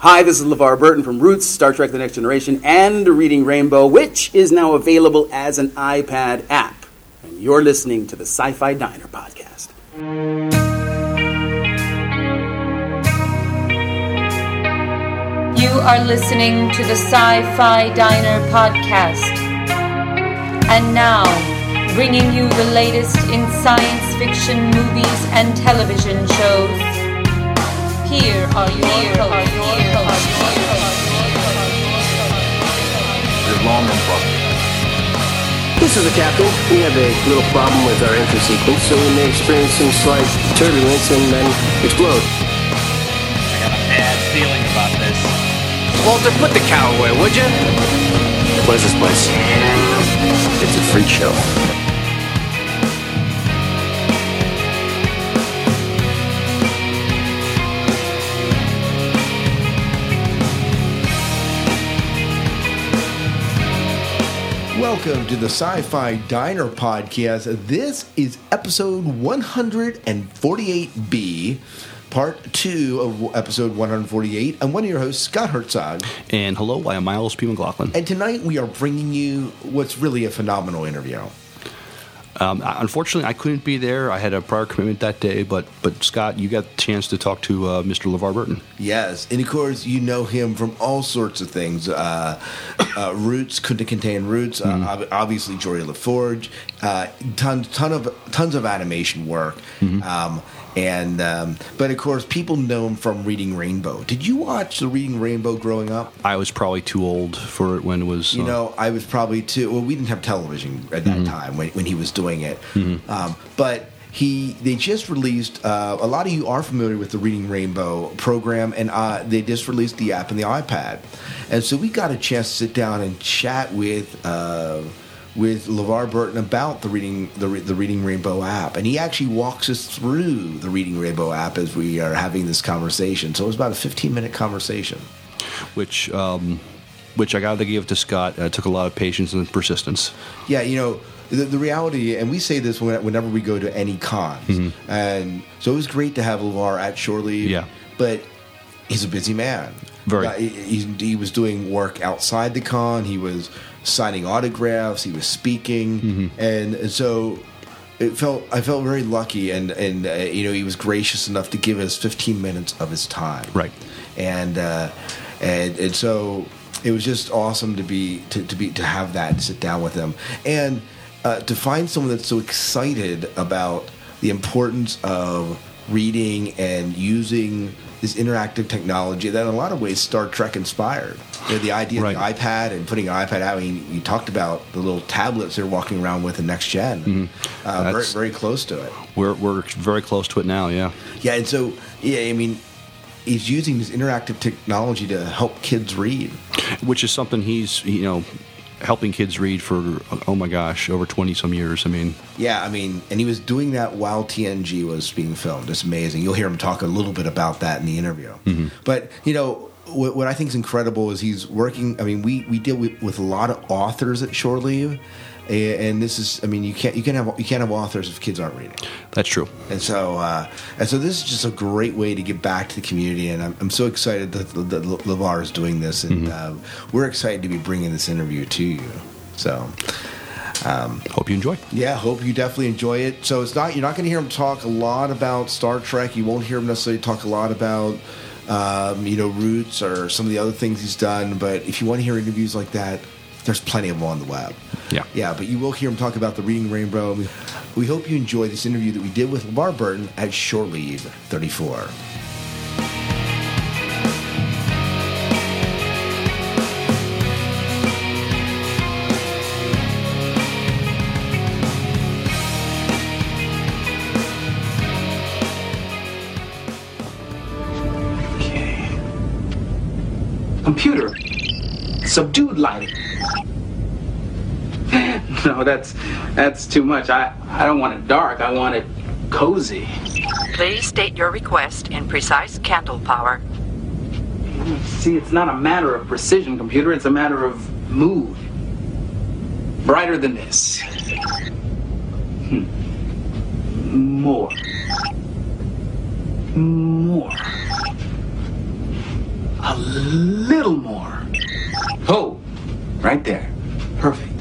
Hi, this is LeVar Burton from Roots, Star Trek The Next Generation, and Reading Rainbow, which is now available as an iPad app. And you're listening to the Sci Fi Diner podcast. You are listening to the Sci Fi Diner podcast. And now, bringing you the latest in science fiction movies and television shows. Here are your hosts. Long and prosperous. This is the captain. We have a little problem with our entry sequence, so we may experience some slight turbulence and then explode. I got a bad feeling about this. Walter, put the cow away, would you? What is this place? It's a freak show. Welcome to the Sci Fi Diner Podcast. This is episode 148B, part two of episode 148. I'm one of your hosts, Scott Herzog. And hello, I am Miles P. McLaughlin. And tonight we are bringing you what's really a phenomenal interview. Um, unfortunately, I couldn't be there. I had a prior commitment that day, but but Scott, you got the chance to talk to uh, Mr. LeVar Burton. Yes, and of course you know him from all sorts of things. Uh, uh, Roots couldn't contain Roots. Uh, ob- obviously, Geordi La Forge. Uh, ton, ton of tons of animation work. Um, and um, but of course, people know him from Reading Rainbow. Did you watch the Reading Rainbow growing up? I was probably too old for it when it was. You uh, know, I was probably too. Well, we didn't have television at that time when, when he was doing it. Um, but he, they just released. Uh, a lot of you are familiar with the Reading Rainbow program, and uh, they just released the app and the iPad. And so we got a chance to sit down and chat with. Uh, with LeVar Burton about the reading the, the Reading Rainbow app, and he actually walks us through the Reading Rainbow app as we are having this conversation. So it was about a fifteen minute conversation. which um, which I got to give to Scott. Uh, took a lot of patience and persistence. Yeah, you know, the, the reality, and we say this whenever we go to any cons, and so it was great to have LeVar at Shore Leave. Yeah. but he's a busy man. Very. Uh, he, he, he was doing work outside the con. He was signing autographs. He was speaking, and, and so. It felt I felt very lucky, and and uh, you know he was gracious enough to give us 15 minutes of his time, Right. and uh, and and so it was just awesome to be to, to be to have that to sit down with him and uh, to find someone that's so excited about the importance of reading and using this interactive technology that in a lot of ways Star Trek inspired. You know, the idea Right. of the iPad and putting an iPad out. I mean, you talked about the little tablets they're walking around with in next gen. Uh, very, Mm-hmm. Very close to it. We're we're very close to it now. Yeah. Yeah, and so yeah, I mean, he's using this interactive technology to help kids read. which is something he's you know helping kids read for oh my gosh over 20 some years i mean Yeah, I mean, and he was doing that while TNG was being filmed. It's amazing. You'll hear him talk a little bit about that in the interview. Mm-hmm. But you know, what, what I think is incredible is he's working. I mean, we we deal with, with a lot of authors at Shore Leave, and this is. I mean, you can't you can't have you can't have authors if kids aren't reading. that's true And so, uh, and so this is just a great way to get back to the community, and I'm, I'm so excited that, that LeVar is doing this, and uh, we're excited to be bringing this interview to you. So, hope you enjoy yeah, hope you definitely enjoy it. So it's not you're not going to hear him talk a lot about Star Trek. You won't hear him necessarily talk a lot about um, you know roots or some of the other things he's done. But if you want to hear interviews like that, there's plenty of them on the web. Yeah. yeah. But you will hear him talk about the Reading Rainbow. We, we hope you enjoy this interview that we did with LeVar Burton at Shore Leave 34. Computer. Subdued lighting. No, that's that's too much. I, I don't want it dark. I want it cozy. Please state your request in precise candle power. See, it's not a matter of precision, computer. It's a matter of mood. Brighter than this. Hmm. More. More. A little more. Oh, right there. Perfect.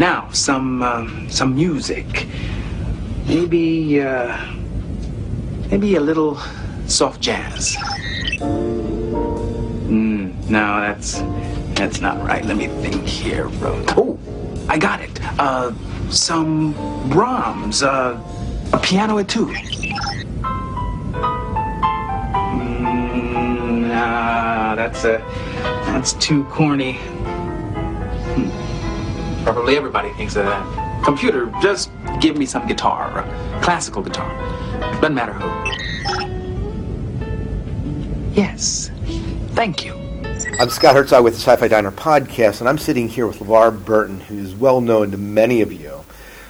Now, some um, some music. Maybe uh, maybe a little soft jazz. Mm, no, that's that's not right. Let me think here. Oh, I got it. Uh, some Brahms. Uh, a piano etude. Mm, nah, that's a that's too corny. Hmm. Probably everybody thinks of that. Computer, just give me some guitar, a classical guitar. Doesn't matter who. Yes. Thank you. I'm Scott Herzog with the Sci-Fi Diner podcast, and I'm sitting here with LeVar Burton, who's well known to many of you.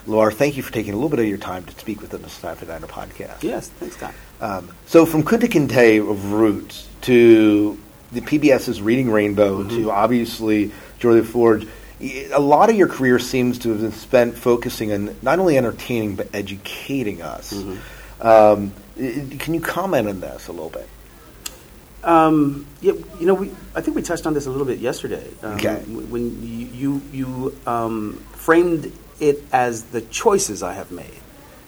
LeVar, thank you for taking a little bit of your time to speak with us on the Sci-Fi Diner podcast. Yes, thanks, Scott. Um, so from Kunta Kinte of Roots to the PBS's Reading Rainbow to obviously Geordi La Forge, y- a lot of your career seems to have been spent focusing on not only entertaining but educating us. Um, can you comment on this a little bit? Um, yeah, you know, we, I think we touched on this a little bit yesterday. Um, Okay. When you you, you um, framed it as the choices I have made,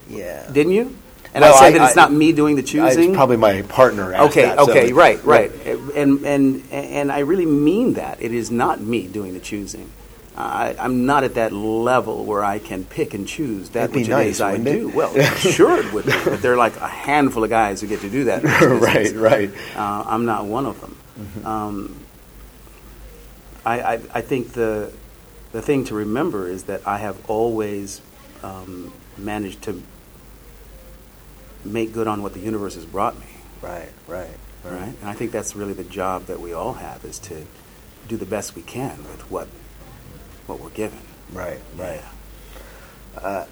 Yeah. didn't you? And Well, I said I- that it's I- not me doing the choosing. It's probably my partner. okay, that, so- okay, right, right, and and and I really mean that. It is not me doing the choosing. I, I'm not at that level where I can pick and choose that That'd be which nice, is I wouldn't it? do. Well, sure it would. Be, but there are like a handful of guys who get to do that. right, right. Uh, I'm not one of them. Um, I, I, I think the the thing to remember is that I have always um, managed to make good on what the universe has brought me. Right, right, Right. And I think that's really the job that we all have is to do the best we can with what what we're given. Right, right. Uh,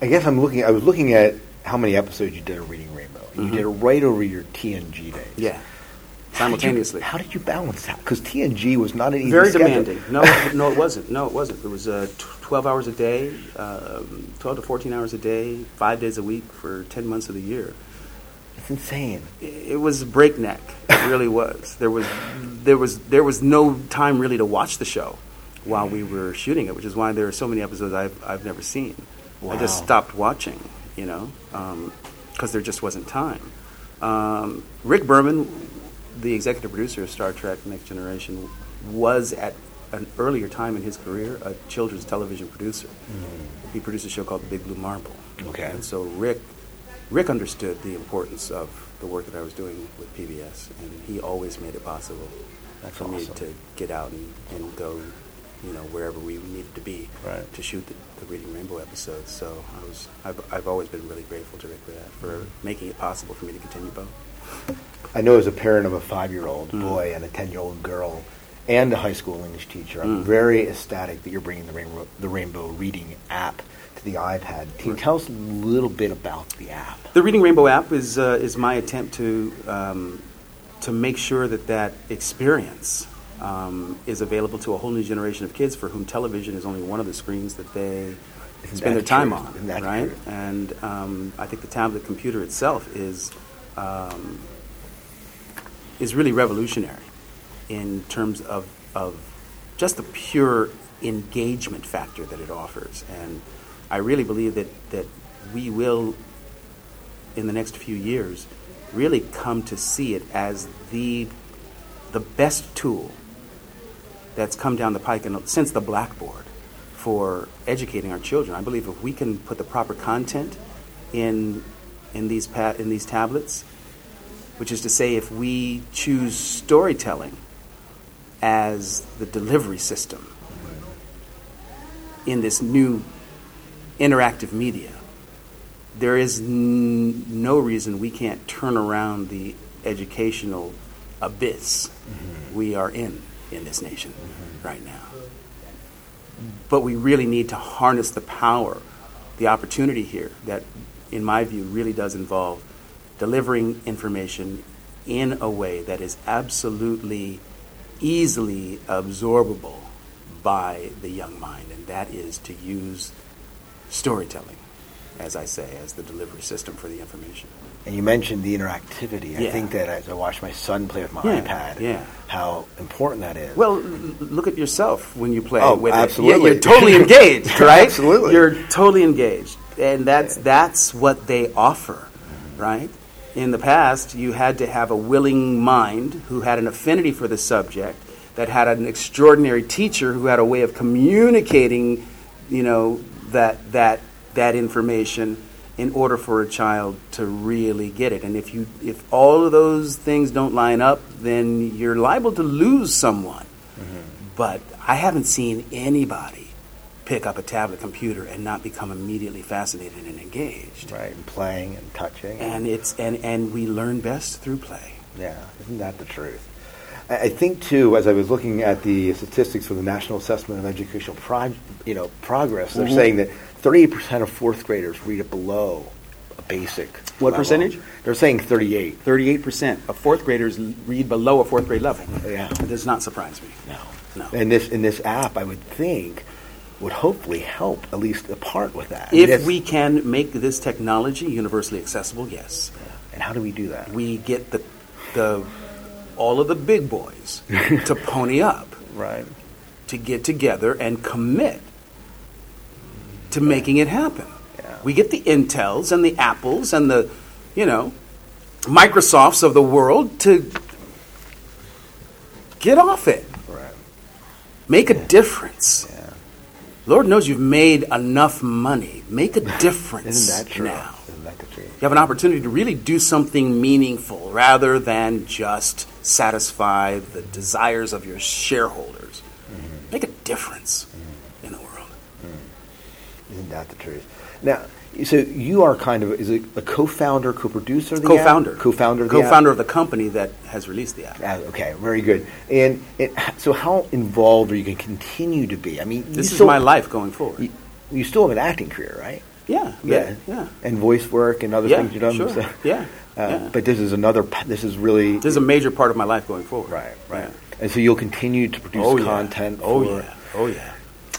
I guess I'm looking. I was looking at how many episodes you did of Reading Rainbow. and You did it right over your TNG days. Yeah. How did you- Simultaneously. How did you, balance that? Because TNG was not an easy Very schedule. demanding. No, no, it wasn't. No, it wasn't. It was uh, tw- 12 hours a day, um, 12 to 14 hours a day, five days a week for 10 months of the year. It's insane. It was breakneck. It really was. There was, there was, there was no time really to watch the show while we were shooting it, which is why there are so many episodes I've, I've never seen. I just stopped watching, you know, because there just wasn't time. Um, Rick Berman, the executive producer of Star Trek Next Generation, was at an earlier time in his career a children's television producer. He produced a show called Big Blue Marble. Okay. And so Rick, Rick understood the importance of the work that I was doing with PBS, and he always made it possible That's for me to get out and, and go, you know, wherever we needed to be Right. to shoot the, the Reading Rainbow episodes. So I was, I've, I've always been really grateful to Rick for that, for making it possible for me to continue both. I know as a parent of a five-year-old Mm. boy and a ten-year-old girl, and a high school English teacher, I'm Mm. very ecstatic that you're bringing the Rainbow, the Rainbow Reading app to the iPad. Can you tell us a little bit about the app? The Reading Rainbow app is uh, is my attempt to um, to make sure that that experience um, is available to a whole new generation of kids for whom television is only one of the screens that they Isn't spend their time true? on. Right? And um, I think the tablet computer itself is um, is really revolutionary in terms of of just the pure engagement factor that it offers. And I really believe that that we will in the next few years really come to see it as the the best tool that's come down the pike and since the blackboard for educating our children. I believe if we can put the proper content in in these pa- in these tablets, which is to say, if we choose storytelling as the delivery system in this new interactive media, there is n- no reason we can't turn around the educational abyss mm-hmm. we are in in this nation right now. But we really need to harness the power, the opportunity here that, in my view, really does involve delivering information in a way that is absolutely easily absorbable by the young mind, and that is to use storytelling, as I say, as the delivery system for the information. And you mentioned the interactivity. I think that as I watch my son play with my Yeah, iPad, yeah. how important that is. Well, look at yourself when you play Oh, with it. absolutely. Yeah, you're totally engaged, right? Absolutely. You're totally engaged. And that's that's what they offer, right? In the past, you had to have a willing mind who had an affinity for the subject, that had an extraordinary teacher who had a way of communicating, you know, that that that information in order for a child to really get it. And if you if all of those things don't line up, then you're liable to lose someone. But I haven't seen anybody pick up a tablet computer and not become immediately fascinated and engaged. right, and playing and touching. And it's and, and we learn best through play. Yeah, isn't that the truth? I think too, as I was looking at the statistics for the National Assessment of Educational Pro- you know, Progress, they're Mhm. saying that 38% of fourth graders read it below a basic. What level. percentage? They're saying 38. Thirty-eight percent of fourth graders read below a fourth grade level. Yeah. That does not surprise me. No. No. And this in this app, I would think, would hopefully help at least a part with that. If we can make this technology universally accessible, yes. and how do we do that? We get the the all of the big boys to pony up. right. to get together and commit to making it happen. Yeah. We get the Intels and the Apples and the, you know, Microsofts of the world to get off it. Right. Make a difference. Yeah. Lord knows you've made enough money. Make a difference Isn't that true? now. Isn't that truth? You have an opportunity to really do something meaningful rather than just satisfy the desires of your shareholders. Mm-hmm. Make a difference world. That the truth? Now, so you are kind of is it a co-founder, co-producer, of the Co-founder. app? co-founder, of the co-founder app? of the company that has released the app. Ah, okay, very good. And it, so, how involved are you going to continue to be? I mean, This is still- my life going forward. You, you still have an acting career, right? yeah, Yeah, yeah. and voice work and other Yeah, things you've done. sure. so- Yeah, Uh, yeah. But this is another. This is really This is a major part of my life going forward. right, right. Yeah. And so you'll continue to produce Oh, content. Oh yeah. Oh yeah.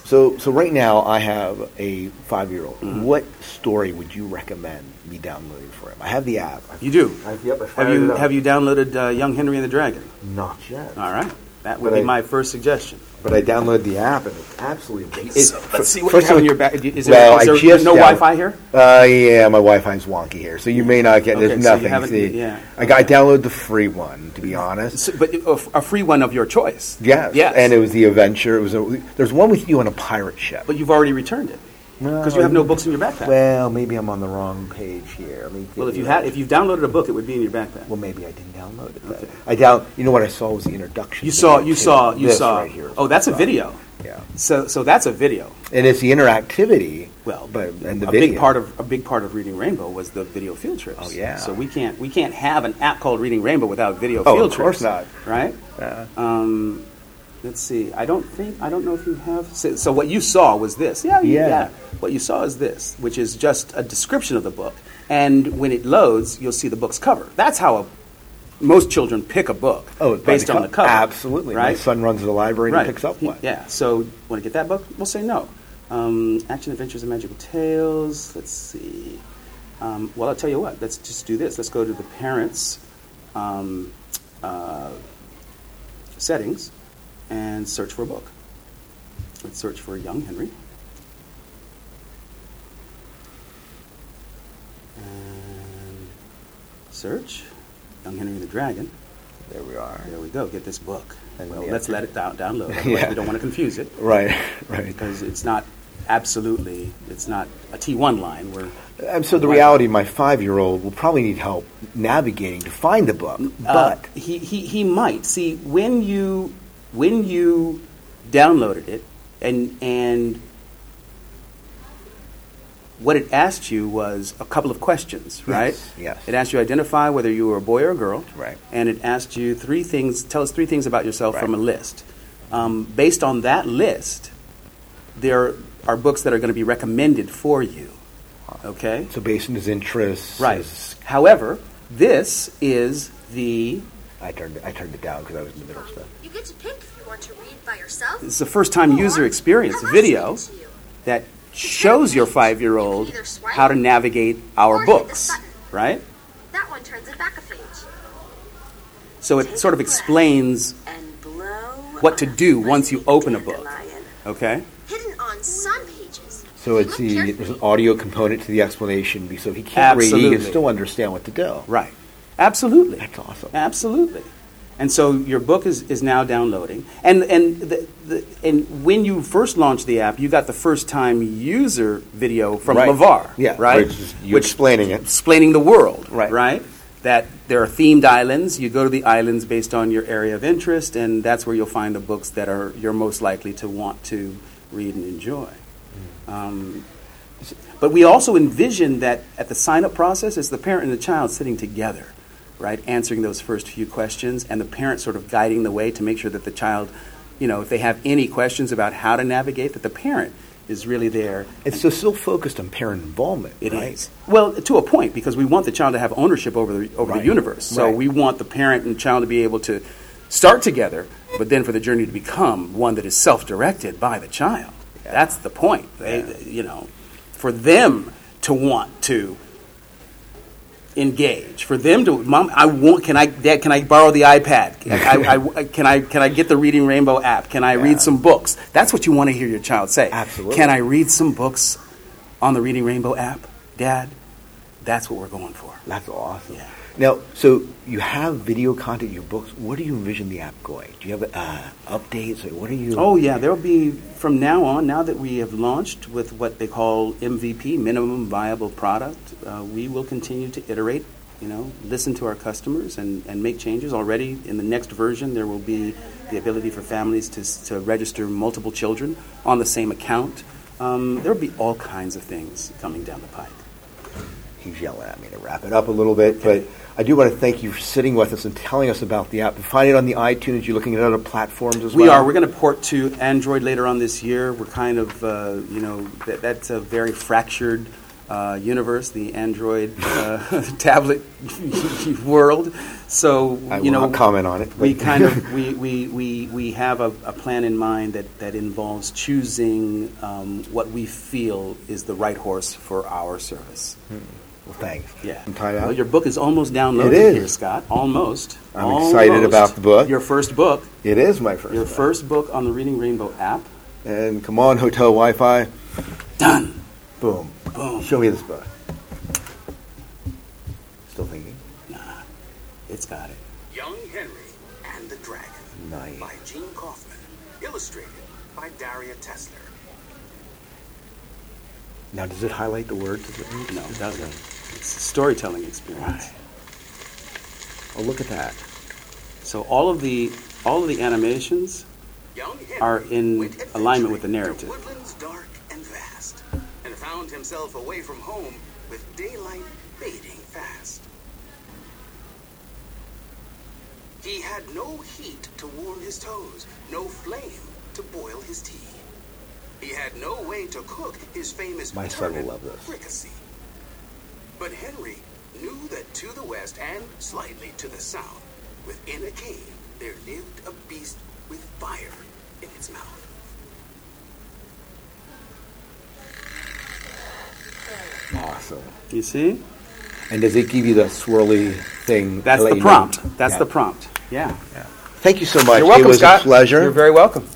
So, so right now I have a five-year-old. Mm-hmm. What story would you recommend me downloading for him? I have the app. You do. I've, yep, I Have fired you have you downloaded uh, Young Henry and the Dragon? Not yet. All right. That would But be I- my first suggestion. But I downloaded the app and it's absolutely amazing. So, let's see what first you have of- in your back. Is well, there, I is there just no down- Wi-Fi here? Uh, yeah, my Wi-Fi's wonky here, so you may not get. Okay, There's so you nothing. See, yeah. I got I downloaded the free one to be honest. So- but a, a free one of your choice. Yes. Yes. And it was the adventure. It was. A, there's one with you on a pirate ship. But you've already returned it because you have no books in your backpack. Well, maybe I'm on the wrong page here. Well, if you had, if you've downloaded a book, it would be in your backpack. well, maybe I didn't download it. Okay. I doubt. You know what I saw was the introduction. You saw, you saw, you saw. Right here. Oh, that's a video. Yeah. So, so that's a video. And it's the interactivity. Well, but and the a video. big part of a big part of Reading Rainbow was the video field trips. Oh, yeah. So we can't we can't have an app called Reading Rainbow without video Oh, field of course trips. not. Right. Yeah. Um, let's see. I don't think I don't know if you have. So, what you saw was this. Yeah, Yeah. yeah. What you saw is this, which is just a description of the book. And when it loads, you'll see the book's cover. That's how a, most children pick a book. Oh, based the on the cover. Absolutely. Right. My son runs to the library and right. picks up one. Yeah. So, want to get that book? We'll say no. Um, Action Adventures and Magical Tales. Let's see. Um, well, I'll tell you what. Let's just do this. Let's go to the parents' um, uh, settings and search for a book. Let's search for Young Henry. And search Young Henry the Dragon. There we are. There we go. Get this book. And well, let's let it down, download. Yeah. we don't want to confuse it Right. Right. because it's not absolutely. It's not a T1 line. Where And so the reality, my five-year-old will probably need help navigating to find the book. uh, But he, he he might see when you when you downloaded it and and what it asked you was a couple of questions, right? Yes, yes. It asked you to identify whether you were a boy or a girl. Right. And it asked you three things. Tell us three things about yourself Right. from a list. Um, based on that list, there are books that are going to be recommended for you. Okay. so based on his interests, Right. However, this is the I turned I turned it down because I was in the middle of stuff. You get to pick if you want to read by yourself. it's the first time user experience video much to that shows your five year old You can either swipe how to navigate our books, right? That one turns it back a page. So it Take sort of explains what to do once you open a book. Okay? Hidden on some pages. So it's the there's an audio component to the explanation. So if he can't read, he can still understand what to do. Right. Absolutely. That's awesome. Absolutely. And so your book is, is now downloading. And, and, the, the, and when you first launched the app, you got the first time user video from Right. LeVar. Yeah, Right? which is you explaining it. Explaining the world. Right. Right? That there are themed islands. You go to the islands based on your area of interest, and that's where you'll find the books that are you're most likely to want to read and enjoy. Um, but we also envision that at the sign up process, it's the parent and the child sitting together, right, answering those first few questions, and the parent sort of guiding the way to make sure that the child, you know, if they have any questions about how to navigate, that the parent is really there. It's so still focused on parent involvement. It is right? well to a point because we want the child to have ownership over the over Right. the universe. So Right. we want the parent and child to be able to start together, but then for the journey to become one that is self-directed by the child. That's the point. They, you know, for them to want to engage, for them to, mom, I want. Can I, Dad? Can I borrow the iPad? I, I- can I can I get the Reading Rainbow app? Can I read some books? That's what you want to hear your child say. Absolutely. Can I read some books on the Reading Rainbow app, Dad? That's what we're going for. That's awesome. Yeah. Now, so you have video content in your books. What do you envision the app going? Do you have uh, updates? Or what are you? Oh yeah, there'll be from now on. Now that we have launched with what they call MVP, minimum viable product, uh, we will continue to iterate. You know, listen to our customers and, and make changes. Already in the next version, there will be the ability for families to, to register multiple children on the same account. Um, there will be all kinds of things coming down the pike. He's yelling at me to wrap it up a little bit, but I do want to thank you for sitting with us and telling us about the app. You find it on the iTunes. You're looking at other platforms as We well. We are. We're going to port to Android later on this year. We're kind of, uh, you know, that, that's a very fractured uh, universe, the Android uh, tablet world. So, I you know, comment on it, We kind of we, we, we, we have a, a plan in mind that, that involves choosing um, what we feel is the right horse for our service. Well, thanks. Yeah. I'm tied out. Well, your book is almost downloaded It is. here, Scott. Almost. I'm excited about the book. Your first book. It is my first. Your book. first book on the Reading Rainbow app. And come on, hotel Wi-Fi. Done. Boom. Boom. Show me this book. Still thinking. Nah. It's got it. Young Henry and the Dragon Nice. by Gene Kaufman. Illustrated by Daria Tessler. Now, does it highlight the words? Does it? No, it doesn't. It's a storytelling experience. Oh, look at that. So all of the all of the animations are in alignment with the adventuring through narrative. woodlands dark and vast, and found himself away from home with daylight fading fast. He had no heat to warm his toes, no flame to boil his tea. He had no way to cook his famous My son will love this. fricassee. But Henry knew that to the west and slightly to the south, within a cave, there lived a beast with fire in its mouth. Awesome. You see? And does it give you the swirly thing? That's the you know? prompt. That's Yeah. the prompt. Yeah. Thank you so much. You're welcome, it was Scott. a pleasure. You're very welcome.